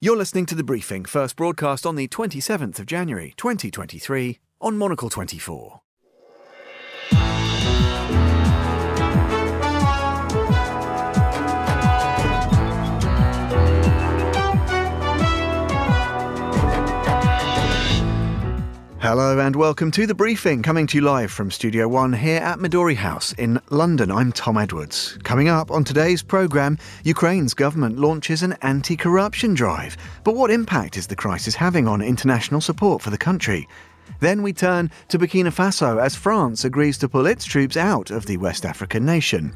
You're listening to The Briefing, first broadcast on the 27th of January 2023 on Monocle 24. Hello and welcome to The Briefing, coming to you live from Studio One here at Midori House in London. I'm Tom Edwards. Coming up on today's programme, Ukraine's government launches an anti corruption drive. But what impact is the crisis having on international support for the country? Then we turn to Burkina Faso as France agrees to pull its troops out of the West African nation.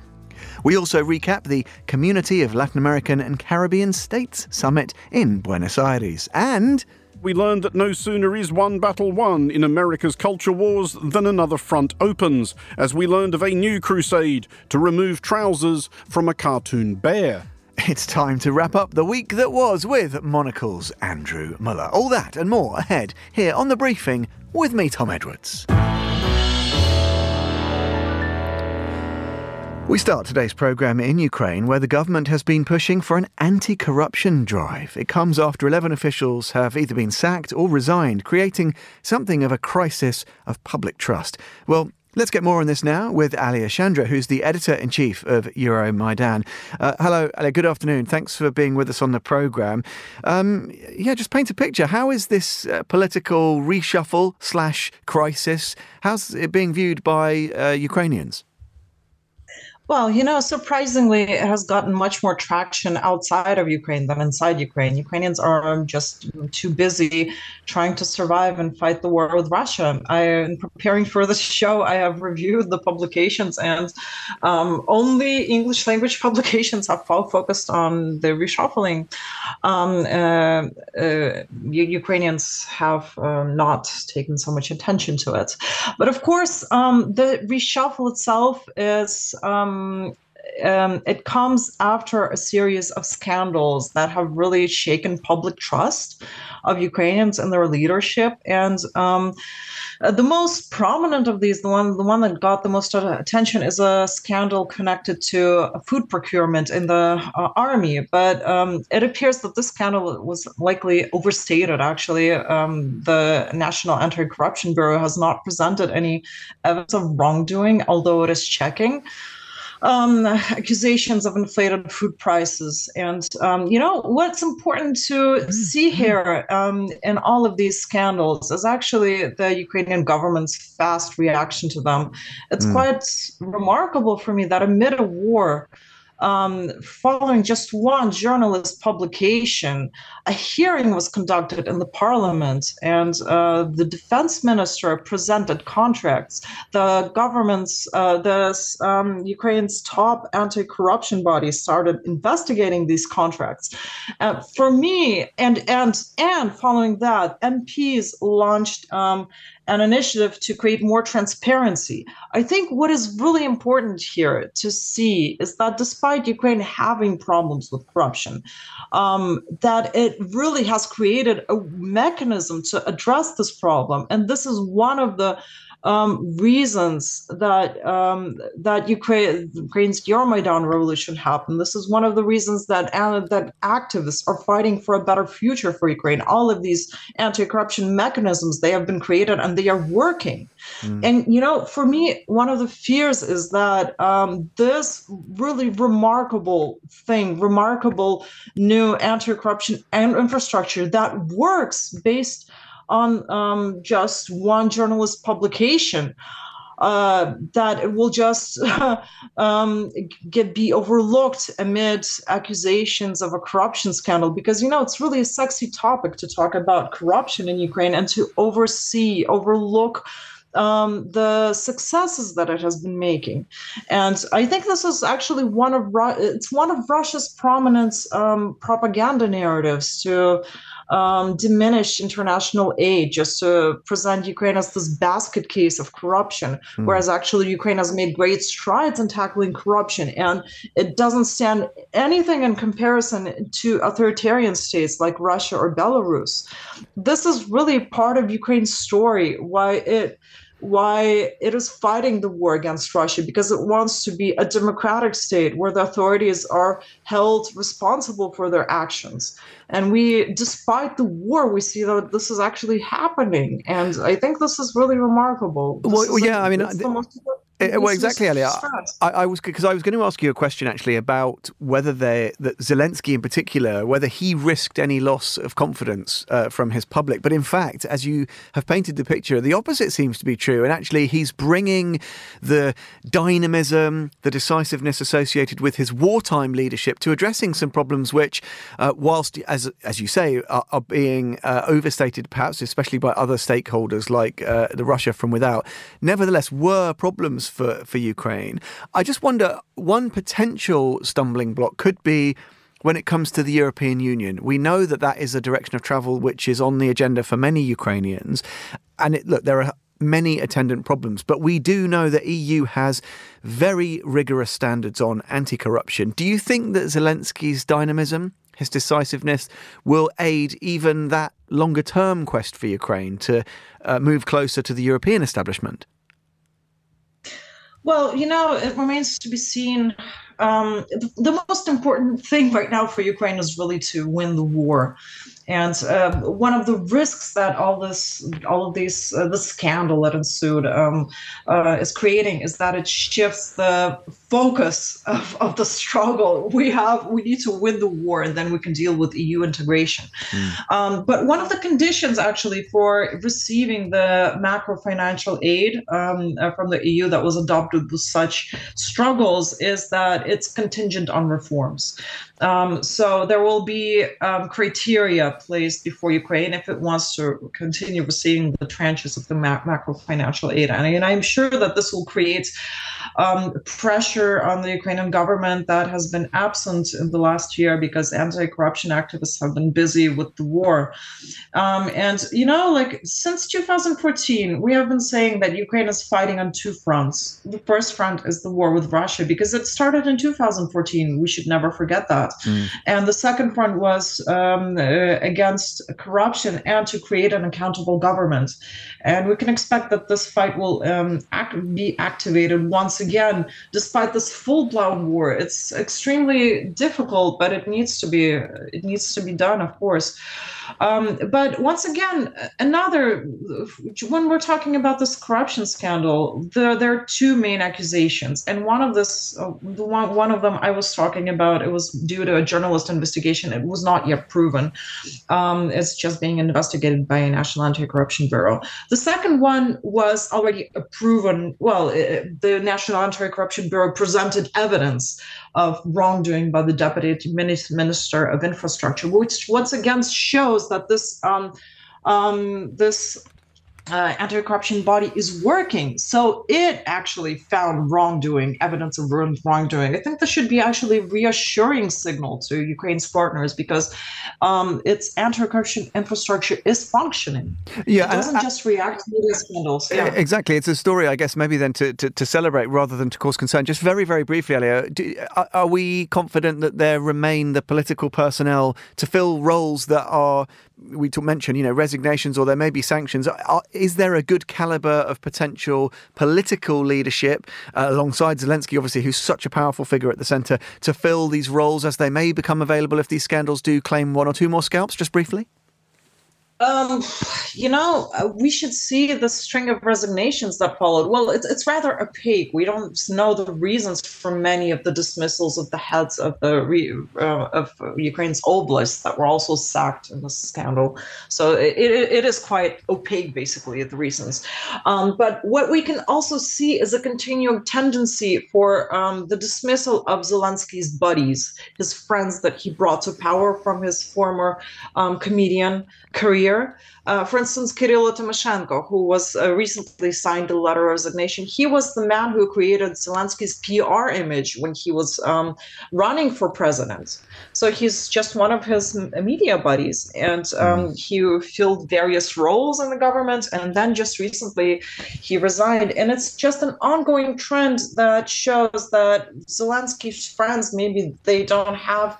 We also recap the Community of Latin American and Caribbean States Summit in Buenos Aires. And we learned that no sooner is one battle won in America's culture wars than another front opens, as we learned of a new crusade to remove trousers from a cartoon bear. It's time to wrap up the week that was with Monocle's Andrew Muller. All that and more ahead here on The Briefing with me, Tom Edwards. We start today's programme in Ukraine, where the government has been pushing for an anti corruption drive. It comes after 11 officials have either been sacked or resigned, creating something of a crisis of public trust. Well, Let's get more on this now with Alya Shandra, who's the editor in chief of Euromaidan. Uh, hello, Alia. Good afternoon. Thanks for being with us on the programme. Um, yeah, just paint a picture. How is this uh, political reshuffle slash crisis? How's it being viewed by uh, Ukrainians? Well, you know, surprisingly, it has gotten much more traction outside of Ukraine than inside Ukraine. Ukrainians are just too busy trying to survive and fight the war with Russia. I, in preparing for this show, I have reviewed the publications, and um, only English language publications have focused on the reshuffling. Um, uh, uh, Ukrainians have uh, not taken so much attention to it. But of course, um, the reshuffle itself is. Um, um, um, it comes after a series of scandals that have really shaken public trust of Ukrainians and their leadership. And um, uh, the most prominent of these, the one the one that got the most attention, is a scandal connected to food procurement in the uh, army. But um, it appears that this scandal was likely overstated. Actually, um, the National Anti-Corruption Bureau has not presented any evidence of wrongdoing, although it is checking um, accusations of inflated food prices. And, um, you know, what's important to mm-hmm. see here um, in all of these scandals is actually the Ukrainian government's fast reaction to them. It's mm. quite remarkable for me that amid a war, um, following just one journalist publication, a hearing was conducted in the parliament, and uh, the defense minister presented contracts. The government's, uh, the um, Ukraine's top anti-corruption body started investigating these contracts. Uh, for me, and and and following that, MPs launched um, an initiative to create more transparency. I think what is really important here to see is that despite Ukraine having problems with corruption, um, that it really has created a mechanism to address this problem. And this is one of the um, reasons that um, that Ukraine, Ukraine's Euromaidan revolution happened. This is one of the reasons that uh, that activists are fighting for a better future for Ukraine. All of these anti-corruption mechanisms they have been created and they are working. Mm. And you know, for me, one of the fears is that um, this really remarkable thing, remarkable new anti-corruption and infrastructure that works based on um, just one journalist publication. Uh, that it will just um, get be overlooked amid accusations of a corruption scandal because you know it's really a sexy topic to talk about corruption in Ukraine and to oversee overlook um, the successes that it has been making. And I think this is actually one of it's one of Russia's prominent um, propaganda narratives to um, diminish international aid just to present Ukraine as this basket case of corruption, mm. whereas actually Ukraine has made great strides in tackling corruption, and it doesn't stand anything in comparison to authoritarian states like Russia or Belarus. This is really part of Ukraine's story, why it why it is fighting the war against Russia because it wants to be a democratic state where the authorities are held responsible for their actions. And we, despite the war, we see that this is actually happening. And I think this is really remarkable. This well, yeah, I mean, uh, well, exactly, Elliot. I, I, was because I was going to ask you a question actually about whether they that Zelensky in particular, whether he risked any loss of confidence uh, from his public. But in fact, as you have painted the picture, the opposite seems to be true. And actually, he's bringing the dynamism, the decisiveness associated with his wartime leadership to addressing some problems which, uh, whilst as as you say, are, are being uh, overstated, perhaps especially by other stakeholders like uh, the Russia from without, nevertheless were problems for, for Ukraine. I just wonder one potential stumbling block could be when it comes to the European Union. We know that that is a direction of travel which is on the agenda for many Ukrainians. And it, look, there are many attendant problems, but we do know that EU has very rigorous standards on anti corruption. Do you think that Zelensky's dynamism, his decisiveness, will aid even that longer term quest for Ukraine to uh, move closer to the European establishment? Well, you know, it remains to be seen. Um, the, the, most important thing right now for Ukraine is really to win the war. And uh, one of the risks that all this, all of these, uh, the scandal that ensued um, uh, is creating is that it shifts the focus of, of the struggle. We have, we need to win the war, and then we can deal with EU integration. Mm. Um, but one of the conditions, actually, for receiving the macro financial aid um, uh, from the EU that was adopted with such struggles is that it's contingent on reforms. Um, so there will be um, criteria placed before Ukraine if it wants to continue receiving the tranches of the ma- macro financial aid. And, and, I'm sure that this will create um, pressure on the Ukrainian government that has been absent in the last year because anti-corruption activists have been busy with the war. Um, and you know, like since 2014, we have been saying that Ukraine is fighting on two fronts. The first front is the war with Russia because it started in 2014. We should never forget that. Mm. And the second front was um, uh, against corruption and to create an accountable government. And we can expect that this fight will um, act, be activated once again, despite this full-blown war. It's extremely difficult, but it needs to be it needs to be done, of course. Um, but once again, another when we're talking about this corruption scandal, there there are two main accusations, and one of this, uh, one one of them I was talking about, it was due to a journalist investigation. It was not yet proven. Um, it's just being investigated by a National Anti-Corruption Bureau. The second one was already proven. Well, it, the National Anti-Corruption Bureau presented evidence of wrongdoing by the Deputy Minister of Infrastructure, which once again shows that this um, um, this uh, anti-corruption body is working. So it actually found wrongdoing, evidence of wrongdoing. I think this should be actually a reassuring signal to Ukraine's partners because um, its anti-corruption infrastructure is functioning. Yeah, it doesn't just react to media scandals. Yeah. Exactly. It's a story, I guess, maybe then to, to, to celebrate rather than to cause concern. Just very, very briefly, Alya, do, are we confident that there remain the political personnel to fill roles that are we mentioned, you know, resignations or there may be sanctions. Are, is there a good caliber of potential political leadership uh, alongside Zelensky, obviously, who's such a powerful figure at the centre, to fill these roles as they may become available if these scandals do claim one or two more scalps? Just briefly. Um, you know, uh, we should see the string of resignations that followed. Well, it's, it's rather opaque. We don't know the reasons for many of the dismissals of the heads of the uh, of Ukraine's oblasts that were also sacked in this scandal. So it, it is quite opaque, basically, the reasons. Um, but what we can also see is a continuing tendency for um, the dismissal of Zelensky's buddies, his friends that he brought to power from his former um, comedian career. Uh, for instance, Kirill Tymoshenko, who was uh, recently signed a letter of resignation, he was the man who created Zelensky's PR image when he was um, running for president. So he's just one of his media buddies, and um, mm. he filled various roles in the government, and then just recently he resigned. And it's just an ongoing trend that shows that Zelensky's friends maybe they don't have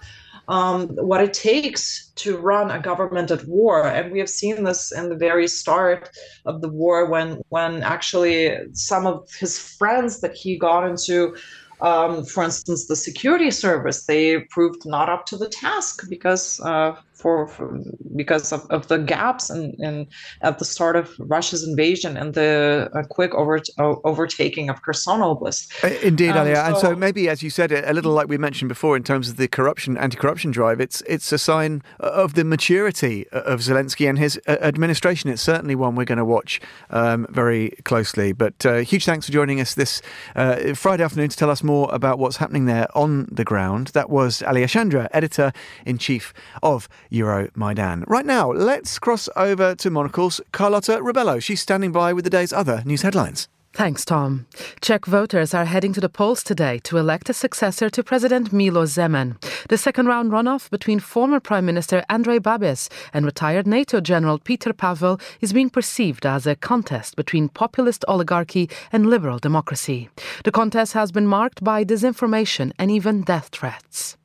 um, what it takes to run a government at war. And we have seen this in the very start of the war when when actually some of his friends that he got into um, for instance, the security service, they proved not up to the task because uh, for, for because of, of the gaps and in, at the start of Russia's invasion and the uh, quick over, uh, overtaking of Kherson Oblast. Uh, indeed, um, Alya. So, and so maybe, as you said, a little like we mentioned before in terms of the corruption, anti-corruption drive, it's it's a sign of the maturity of Zelensky and his uh, administration. It's certainly one we're going to watch um, very closely. But uh, huge thanks for joining us this uh, Friday afternoon to tell us more about what's happening there on the ground. That was Alya Shandra, editor in chief of Euromaidan. Right now, let's cross over to Monocle's Carlotta Ribello. She's standing by with the day's other news headlines. Thanks, Tom. Czech voters are heading to the polls today to elect a successor to President Miloš Zeman. The second round runoff between former Prime Minister Andrej Babis and retired NATO General Petr Pavel is being perceived as a contest between populist oligarchy and liberal democracy. The contest has been marked by disinformation and even death threats.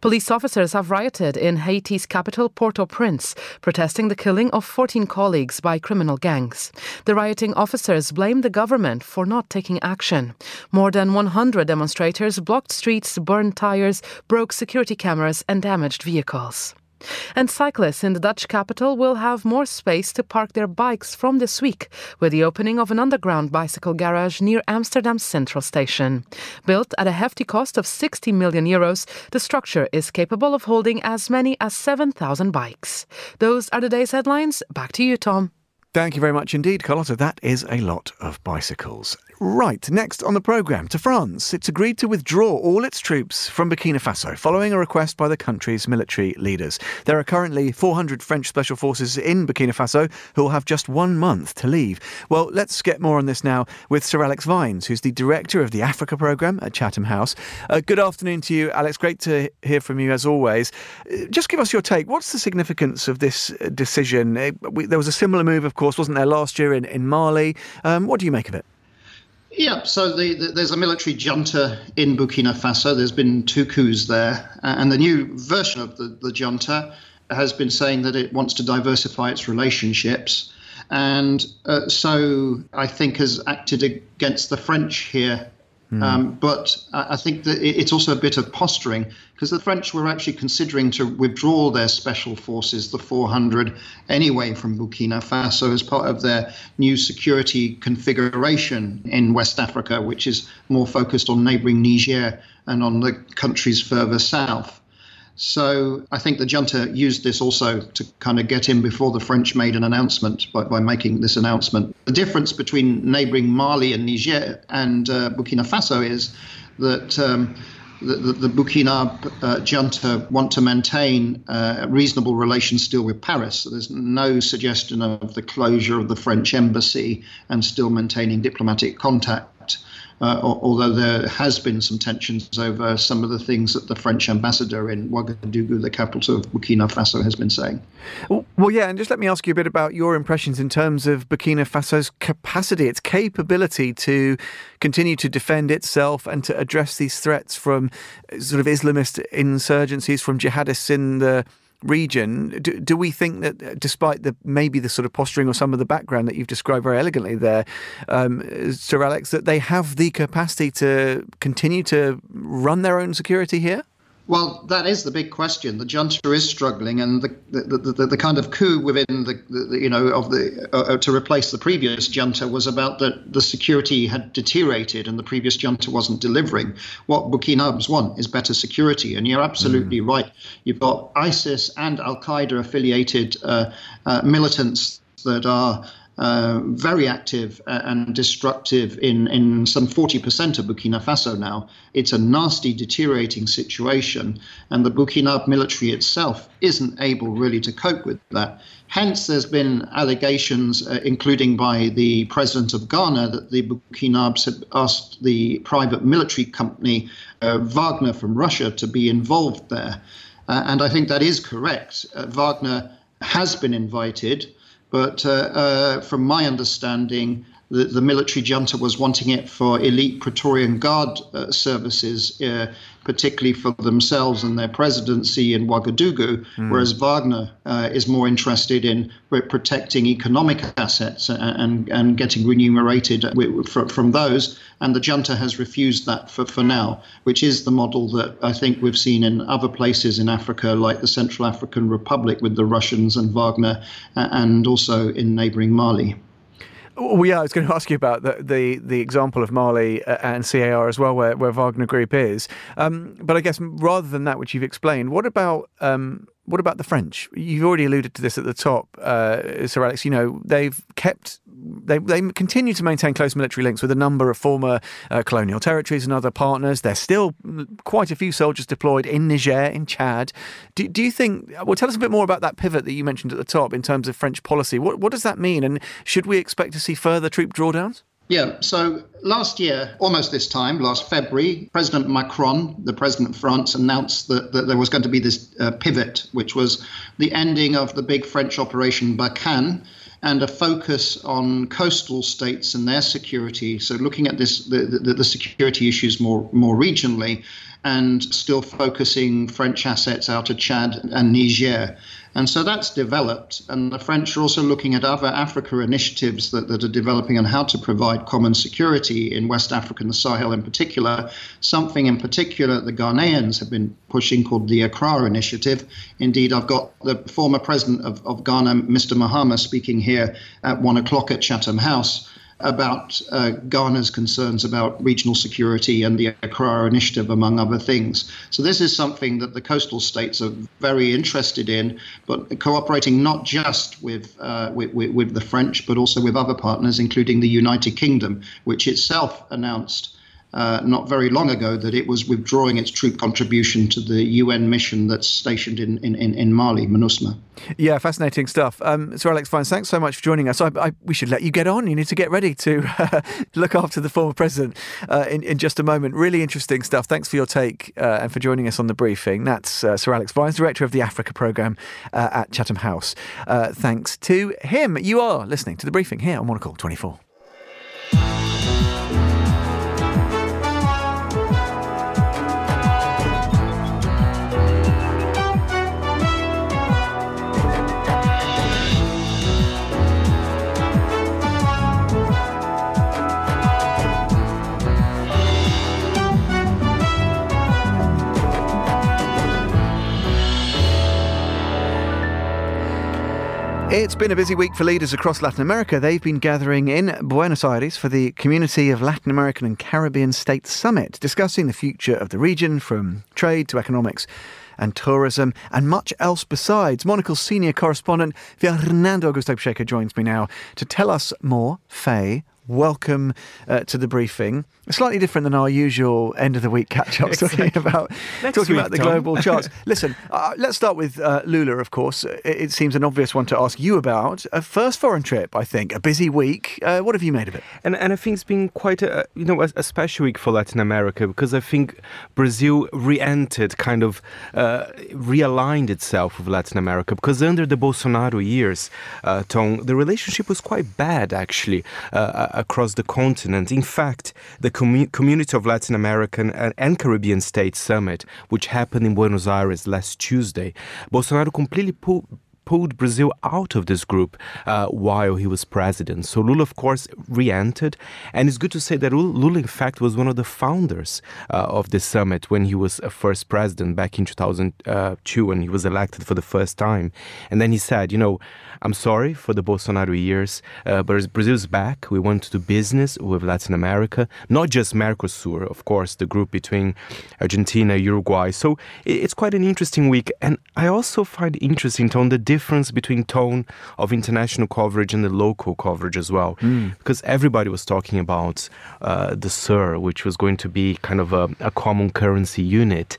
Police officers have rioted in Haiti's capital, Port au Prince, protesting the killing of 14 colleagues by criminal gangs. The rioting officers blame the government for not taking action. More than 100 demonstrators blocked streets, burned tires, broke security cameras, and damaged vehicles. And cyclists in the Dutch capital will have more space to park their bikes from this week with the opening of an underground bicycle garage near Amsterdam's central station. Built at a hefty cost of 60 million euros, the structure is capable of holding as many as 7,000 bikes. Those are the day's headlines. Back to you, Tom. Thank you very much indeed, Carlotta. That is a lot of bicycles. Right, next on the programme, to France. It's agreed to withdraw all its troops from Burkina Faso following a request by the country's military leaders. There are currently 400 French special forces in Burkina Faso who will have just one month to leave. Well, let's get more on this now with Sir Alex Vines, who's the director of the Africa programme at Chatham House. Uh, good afternoon to you, Alex. Great to hear from you as always. Uh, just give us your take. What's the significance of this uh, decision? Uh, we, there was a similar move, of course, wasn't there, last year in, in Mali? Um, what do you make of it? Yeah, so the, the, there's a military junta in Burkina Faso. There's been two coups there. And the new version of the, the junta has been saying that it wants to diversify its relationships. And uh, so I think has acted against the French here Mm. Um, but I think that it's also a bit of posturing because the French were actually considering to withdraw their special forces, the 400, anyway from Burkina Faso as part of their new security configuration in West Africa, which is more focused on neighboring Niger and on the countries further south. So I think the junta used this also to kind of get in before the French made an announcement by, by making this announcement. The difference between neighboring Mali and Niger and uh, Burkina Faso is that. Um, the, the, Burkina uh, junta want to maintain uh, reasonable relations still with Paris. So there's no suggestion of the closure of the French embassy and still maintaining diplomatic contact uh, although there has been some tensions over some of the things that the French ambassador in Ouagadougou, the capital of Burkina Faso, has been saying. Well, yeah, and just let me ask you a bit about your impressions in terms of Burkina Faso's capacity, its capability to continue to defend itself and to address these threats from sort of Islamist insurgencies, from jihadists in the region, do, do we think that uh, despite the maybe the sort of posturing or some of the background that you've described very elegantly there, um, Sir Alex, that they have the capacity to continue to run their own security here? Well, that is the big question. The junta is struggling, and the the, the, the kind of coup within the, the you know of the uh, uh, to replace the previous junta was about that the security had deteriorated, and the previous junta wasn't delivering. What Burkina's want is better security, and you're absolutely mm. right. You've got ISIS and Al Qaeda affiliated uh, uh, militants that are uh, very active and destructive in, in some 40% of Burkina Faso now. It's a nasty, deteriorating situation, and the Burkina military itself isn't able really to cope with that. Hence, there's been allegations, uh, including by the president of Ghana, that the Burkinabès had asked the private military company uh, Wagner from Russia to be involved there. Uh, and I think that is correct. Uh, Wagner has been invited. But uh, uh, from my understanding, the, the, military junta was wanting it for elite Praetorian Guard uh, services particularly for themselves and their presidency in Ouagadougou, mm. whereas Wagner uh, is more interested in protecting economic assets and, and, and getting remunerated from those. And the junta has refused that for, for now, which is the model that I think we've seen in other places in Africa, like the Central African Republic with the Russians and Wagner, and also in neighboring Mali. Well, yeah, I was going to ask you about the the, the example of Mali uh, and CAR as well, where, where Wagner Group is. Um, but I guess rather than that, which you've explained, what about um, what about the French? You've already alluded to this at the top, uh, Sir Alex. You know, they've kept, they, they continue to maintain close military links with a number of former uh, colonial territories and other partners. There's still quite a few soldiers deployed in Niger, in Chad. Do, do you think, well, tell us a bit more about that pivot that you mentioned at the top in terms of French policy. What, what does that mean? And should we expect to see further troop drawdowns? Yeah, so last year, almost this time, last February, President Macron, the president of France, announced that, that there was going to be this uh, pivot, which was the ending of the big French operation Barkhane and a focus on coastal states and their security. So looking at this, the, the, the security issues more more regionally, and still focusing French assets out of Chad and Niger. And so that's developed. And the French are also looking at other Africa initiatives that, that are developing on how to provide common security in West Africa and the Sahel in particular. Something in particular the Ghanaians have been pushing called the Accra Initiative. Indeed, I've got the former president of, of Ghana, Mr. Mahama, speaking here at one o'clock at Chatham House about uh, Ghana's concerns about regional security and the Accra Initiative, among other things. So, this is something that the coastal states are very interested in, but cooperating not just with, uh, with, with, the French, but also with other partners, including the United Kingdom, which itself announced uh, not very long ago that it was withdrawing its troop contribution to the UN mission that's stationed in, in, in Mali, MINUSMA. Yeah, fascinating stuff. Um, Sir Alex Vines, thanks so much for joining us. I, I, we should let you get on. You need to get ready to uh, look after the former president uh, in, in just a moment. Really interesting stuff. Thanks for your take uh, and for joining us on the briefing. That's uh, Sir Alex Vines, Director of the Africa Programme uh, at Chatham House. thanks to him. You are listening to the briefing here on Monocle 24. It's been a busy week for leaders across Latin America. They've been gathering in Buenos Aires for the Community of Latin American and Caribbean States Summit, discussing the future of the region from trade to economics and tourism and much else besides. Monocle's senior correspondent Fernando Augusto Pacheco joins me now to tell us more. Faye, welcome uh, to the briefing. Slightly different than our usual end of the week catch ups, exactly. talking about Next talking week, about the Tom. global charts. Listen, uh, let's start with uh, Lula. Of course, it, it, seems an obvious one to ask you about. A first foreign trip, I think, a busy week. Uh, what have you made of it? And and I think it's been quite a you know a, a special week for Latin America because I think Brazil re-entered, kind of uh, realigned itself with Latin America because under the Bolsonaro years, uh, Tom, the relationship was quite bad actually across the continent. In fact, the Community of Latin American and Caribbean States Summit, which happened in Buenos Aires last Tuesday, Bolsonaro completely pulled pulled Brazil out of this group uh, while he was president. So Lula, of course, re-entered, and it's good to say that Lula, in fact, was one of the founders uh, of the summit when he was a first president back in 2002 when he was elected for the first time. And then he said, you know, I'm sorry for the Bolsonaro years, uh, but Brazil's back. We want to do business with Latin America, not just Mercosur, of course, the group between Argentina, Uruguay. So it's quite an interesting week, and I also find interesting, Tone, the difference between tone of international coverage and the local coverage as well. Mm. Because everybody was talking about uh, the SUR, which was going to be kind of a, a common currency unit.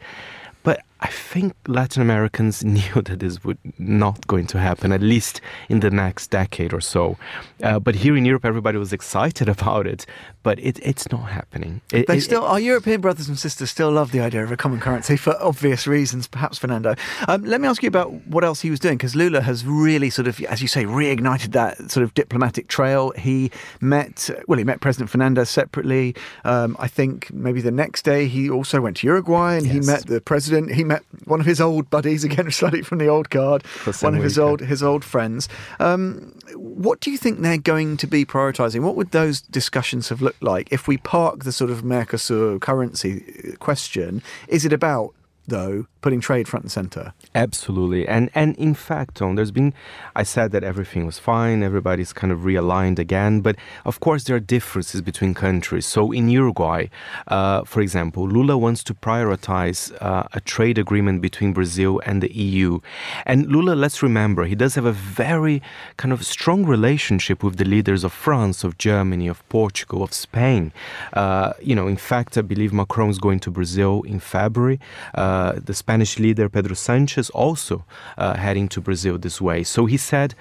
But I think Latin Americans knew that this would not going to happen, at least in the next decade or so. Uh, but here in Europe, everybody was excited about it, but it, it's not happening. It, they it, still, our European brothers and sisters still love the idea of a common currency for obvious reasons, perhaps, Fernando. Um, let me ask you about what else he was doing, because Lula has really sort of, as you say, reignited that sort of diplomatic trail. He met, well, he met President Fernandez separately. Um, I think maybe the next day he also went to Uruguay and yes. he met the president. He met one of his old buddies again, slightly from the old guard, one of his old his old friends. Um, what do you think they're going to be prioritising? What would those discussions have looked like if we park the sort of Mercosur currency question? Is it about though, putting trade front and center. Absolutely. And and in fact, Tom, there's been I said that everything was fine, everybody's kind of realigned again, but of course there are differences between countries. So in Uruguay, uh, for example, Lula wants to prioritize uh, a trade agreement between Brazil and the EU. And Lula, let's remember, he does have a very kind of strong relationship with the leaders of France, of Germany, of Portugal, of Spain. Uh, you know, in fact, I believe Macron is going to Brazil in February. Uh, uh, the Spanish leader Pedro Sanchez also uh, heading to Brazil this way. So he said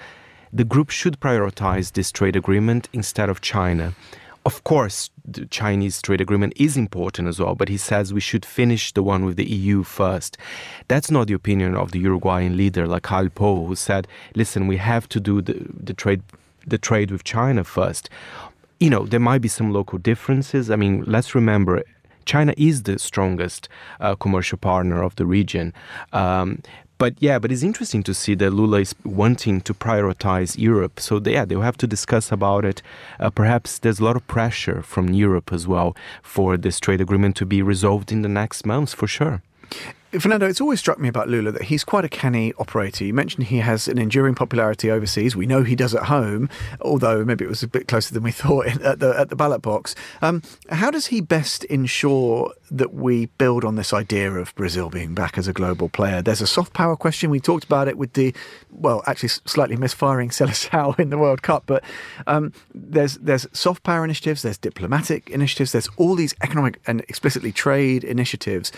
the group should prioritize this trade agreement instead of China. Of course, the Chinese trade agreement is important as well, but he says we should finish the one with the EU first. That's not the opinion of the Uruguayan leader, like Lacalle Pou, who said, listen, we have to do the, the trade the trade with China first. You know, there might be some local differences. I mean, let's remember China is the strongest uh, commercial partner of the region. Um, but yeah, but it's interesting to see that Lula is wanting to prioritize Europe. So they, yeah, they'll have to discuss about it. Uh, perhaps there's a lot of pressure from Europe as well for this trade agreement to be resolved in the next months, for sure. Fernando, it's always struck me about Lula that he's quite a canny operator. You mentioned he has an enduring popularity overseas. We know he does at home, although maybe it was a bit closer than we thought at the at the ballot box. Um, how does he best ensure that we build on this idea of Brazil being back as a global player? There's a soft power question. We talked about it with the, well, actually slightly misfiring Seleção in the World Cup, but um, there's there's soft power initiatives, there's diplomatic initiatives, there's all these economic and explicitly trade initiatives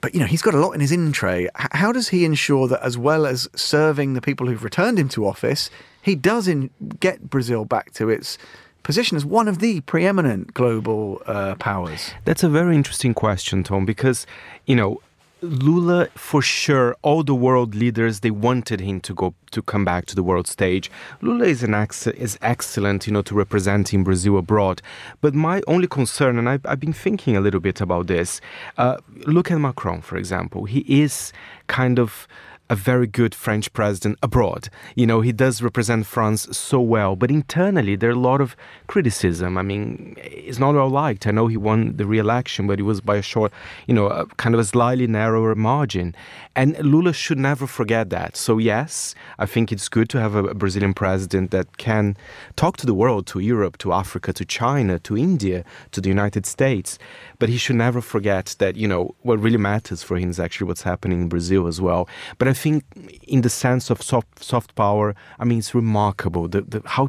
but you know he's got a lot in his in tray. How does he ensure that, as well as serving the people who've returned him to office, he does in, get Brazil back to its position as one of the preeminent global uh, powers? That's a very interesting question, Tom, because you know Lula, for sure, all the world leaders they wanted him to go to come back to the world stage. Lula is an ex- is excellent, you know, to representing Brazil abroad. But my only concern, and I've, I've been thinking a little bit about this. Uh, look at Macron, for example. He is kind of a very good French president abroad. You know, he does represent France so well, but internally there are a lot of criticism. I mean, it's not well liked. I know he won the re-election, but it was by a short, you know, a kind of a slightly narrower margin. And Lula should never forget that. So yes, I think it's good to have a Brazilian president that can talk to the world, to Europe, to Africa, to China, to India, to the United States. But he should never forget that, you know, what really matters for him is actually what's happening in Brazil as well. But I think, in the sense of soft, soft power, I mean, it's remarkable the, the, how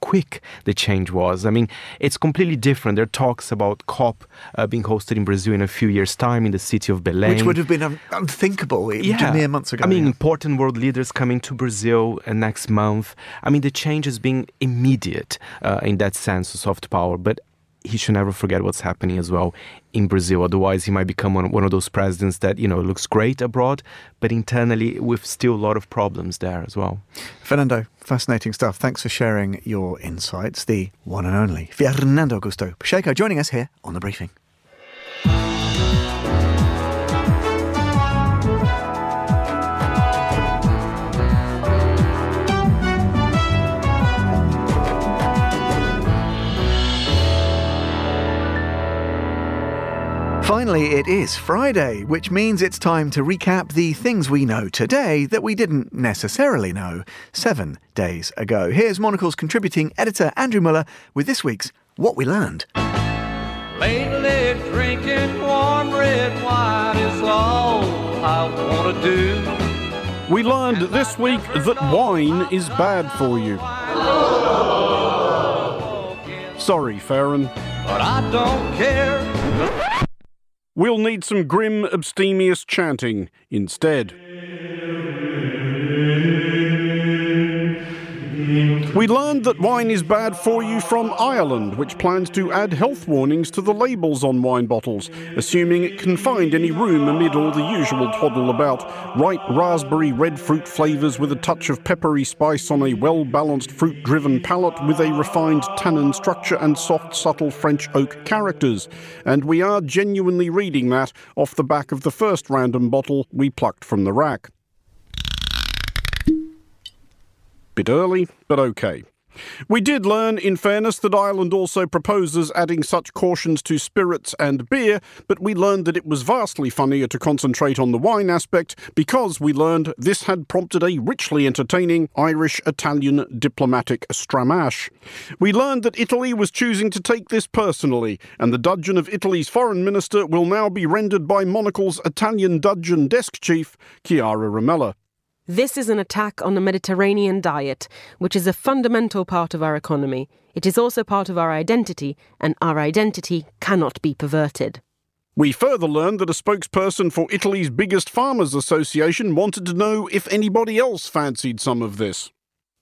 quick the change was. I mean, it's completely different. There are talks about COP uh, being hosted in Brazil in a few years' time in the city of Belém. Which would have been un- unthinkable yeah. mere months ago. I mean, yeah. important world leaders coming to Brazil uh, next month. I mean, the change has been immediate uh, in that sense of soft power. But he should never forget what's happening as well in Brazil. Otherwise, he might become one, one of those presidents that, you know, looks great abroad, but internally with still a lot of problems there as well. Fernando, fascinating stuff. Thanks for sharing your insights. The one and only Fernando Augusto Pacheco joining us here on The Briefing. Finally, it is Friday, which means it's time to recap the things we know today that we didn't necessarily know seven days ago. Here's Monocle's contributing editor Andrew Muller with this week's What We Learned. Lately, drinking warm red wine is all I want to do. We learned this week that wine is bad for you. Sorry, Farron. But I don't care. We'll need some grim, abstemious chanting instead. We learned that wine is bad for you from Ireland, which plans to add health warnings to the labels on wine bottles, assuming it can find any room amid all the usual twaddle about ripe raspberry red fruit flavours with a touch of peppery spice on a well balanced fruit driven palate with a refined tannin structure and soft, subtle French oak characters. And we are genuinely reading that off the back of the first random bottle we plucked from the rack. Bit early, but okay. We did learn, in fairness, that Ireland also proposes adding such cautions to spirits and beer, but we learned that it was vastly funnier to concentrate on the wine aspect because we learned this had prompted a richly entertaining Irish Italian diplomatic stramash. We learned that Italy was choosing to take this personally, and the dudgeon of Italy's foreign minister will now be rendered by Monocle's Italian dudgeon desk chief, Chiara Rimella. This is an attack on the Mediterranean diet, which is a fundamental part of our economy. It is also part of our identity, and our identity cannot be perverted. We further learned that a spokesperson for Italy's biggest farmers association wanted to know if anybody else fancied some of this.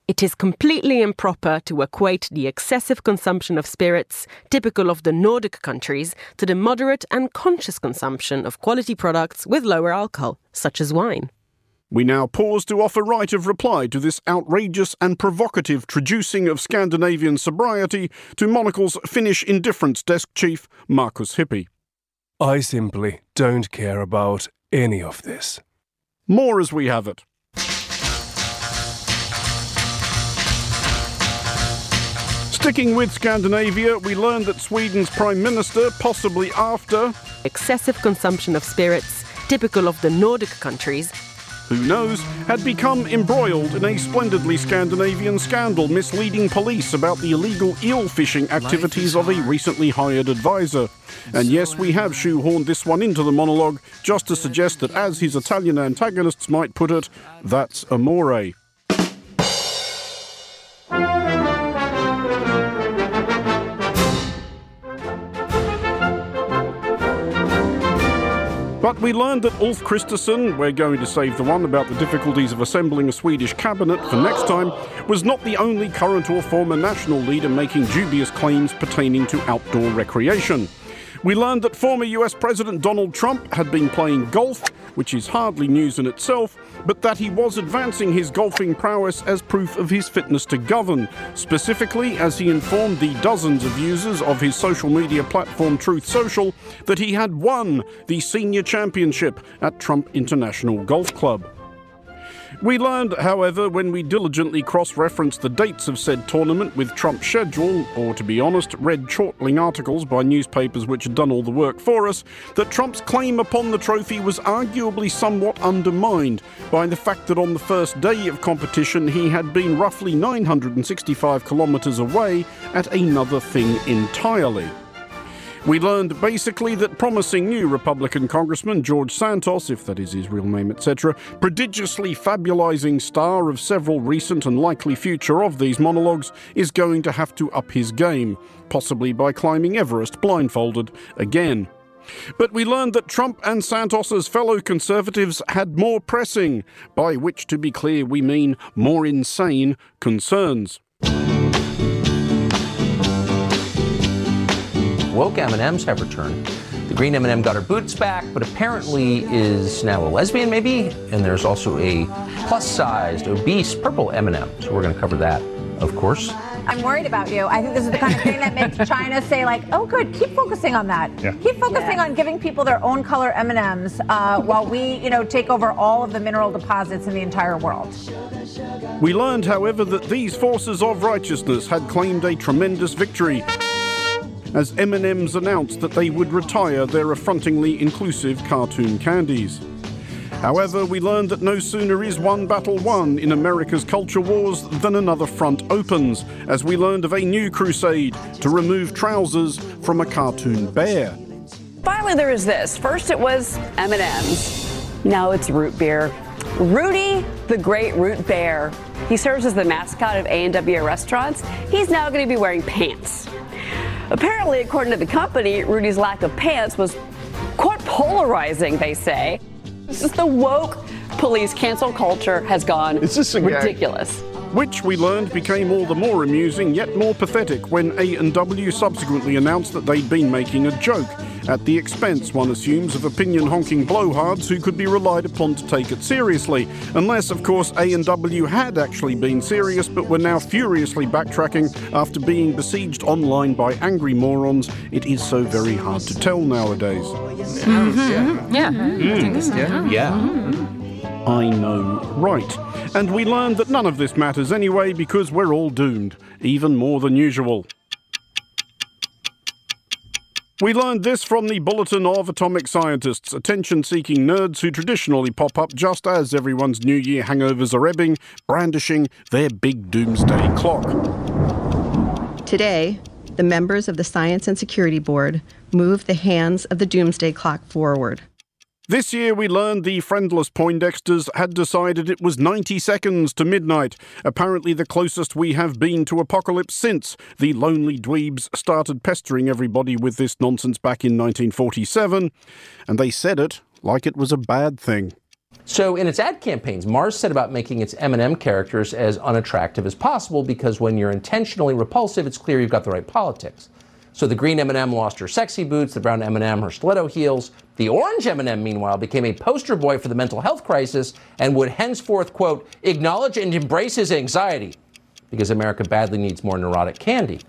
It is completely improper to equate the excessive consumption of spirits, typical of the Nordic countries, to the moderate and conscious consumption of quality products with lower alcohol, such as wine. We now pause to offer right of reply to this outrageous and provocative traducing of Scandinavian sobriety to Monocle's Finnish indifference desk chief, Markus Hippi. I simply don't care about any of this. More as we have it. Sticking with Scandinavia, we learned that Sweden's Prime Minister, possibly after excessive consumption of spirits, typical of the Nordic countries, who knows, had become embroiled in a splendidly Scandinavian scandal misleading police about the illegal eel fishing activities of a recently hired advisor. And yes, we have shoehorned this one into the monologue just to suggest that, as his Italian antagonists might put it, that's amore. But we learned that Ulf Kristersson, we're going to save the one about the difficulties of assembling a Swedish cabinet for next time, was not the only current or former national leader making dubious claims pertaining to outdoor recreation. We learned that former US President Donald Trump had been playing golf, which is hardly news in itself, but that he was advancing his golfing prowess as proof of his fitness to govern, specifically as he informed the dozens of users of his social media platform Truth Social that he had won the senior championship at Trump International Golf Club. We learned, however, when we diligently cross referenced the dates of said tournament with Trump's schedule, or to be honest, read chortling articles by newspapers which had done all the work for us, that Trump's claim upon the trophy was arguably somewhat undermined by the fact that on the first day of competition he had been roughly 965 kilometres away at another thing entirely. We learned basically that promising new Republican Congressman George Santos, if that is his real name, etc., prodigiously fabulizing star of several recent and likely future of these monologues, is going to have to up his game, possibly by climbing Everest blindfolded again. But we learned that Trump and Santos's fellow conservatives had more pressing, by which, to be clear, we mean more insane concerns. Woke M&Ms have returned. The green M&M got her boots back, but apparently is now a lesbian, maybe. And there's also a plus-sized, obese purple M&M. So we're going to cover that, of course. I'm worried about you. I think this is the kind of thing that makes China say, like, "Oh, good, keep focusing on that. Yeah. Keep focusing yeah. on giving people their own color M&Ms, uh, while we, you know, take over all of the mineral deposits in the entire world." We learned, however, that these forces of righteousness had claimed a tremendous victory as M&M's announced that they would retire their affrontingly inclusive cartoon candies. However, we learned that no sooner is one battle won in America's culture wars than another front opens, as we learned of a new crusade to remove trousers from a cartoon bear. Finally, there is this. First, it was M&M's. Now it's root beer. Rudy, the great root bear. He serves as the mascot of A&W restaurants. He's now going to be wearing pants. Apparently, according to the company, Rudy's lack of pants was quite polarizing, they say. This is the woke police cancel culture has gone ridiculous. Which we learned became all the more amusing, yet more pathetic, when A&W subsequently announced that they'd been making a joke, at the expense, one assumes, of opinion-honking blowhards who could be relied upon to take it seriously. Unless, of course, A&W had actually been serious, but were now furiously backtracking after being besieged online by angry morons. It is so very hard to tell nowadays. Mm-hmm. Yeah. Mm-hmm. I think it's- mm-hmm. Mm-hmm. I know, right. And we learned that none of this matters anyway because we're all doomed, even more than usual. We learned this from the Bulletin of Atomic Scientists, attention seeking nerds who traditionally pop up just as everyone's New Year hangovers are ebbing, brandishing their big doomsday clock. Today, the members of the Science and Security Board move the hands of the doomsday clock forward. This year, we learned the friendless Poindexters had decided it was 90 seconds to midnight, apparently the closest we have been to apocalypse since the lonely dweebs started pestering everybody with this nonsense back in 1947, and they said it like it was a bad thing. So, in its ad campaigns, Mars said about making its M&M characters as unattractive as possible because when you're intentionally repulsive, it's clear you've got the right politics. So the green M&M lost her sexy boots, the brown M&M her stiletto heels. The orange M&M, meanwhile, became a poster boy for the mental health crisis and would henceforth, quote, acknowledge and embrace his anxiety because America badly needs more neurotic candy.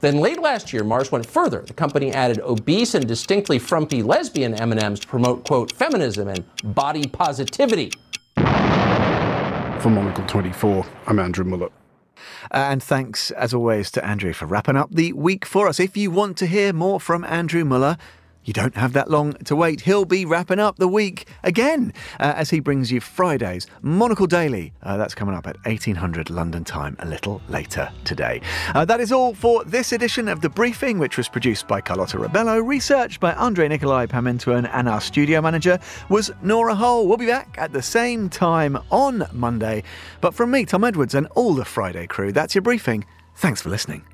Then late last year, Mars went further. The company added obese and distinctly frumpy lesbian M&Ms to promote, quote, feminism and body positivity. For Monocle 24, I'm Andrew Mueller. And thanks, as always, to Andrew for wrapping up the week for us. If you want to hear more from Andrew Mueller, you don't have that long to wait. He'll be wrapping up the week again uh, as he brings you Friday's Monocle Daily. Uh, that's coming up at 1800 London time a little later today. Uh, that is all for this edition of The Briefing, which was produced by Carlotta Rabello, researched by Andre Nikolai Pamentuen, and our studio manager was Nora Hull. We'll be back at the same time on Monday. But from me, Tom Edwards, and all the Friday crew, that's your briefing. Thanks for listening.